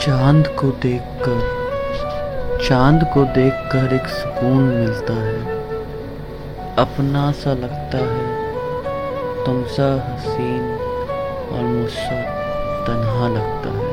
चाँद को देखकर, चाँद को देखकर एक सुकून मिलता है। अपना सा लगता है तुम सा हसीन और मुझसा तन्हा लगता है।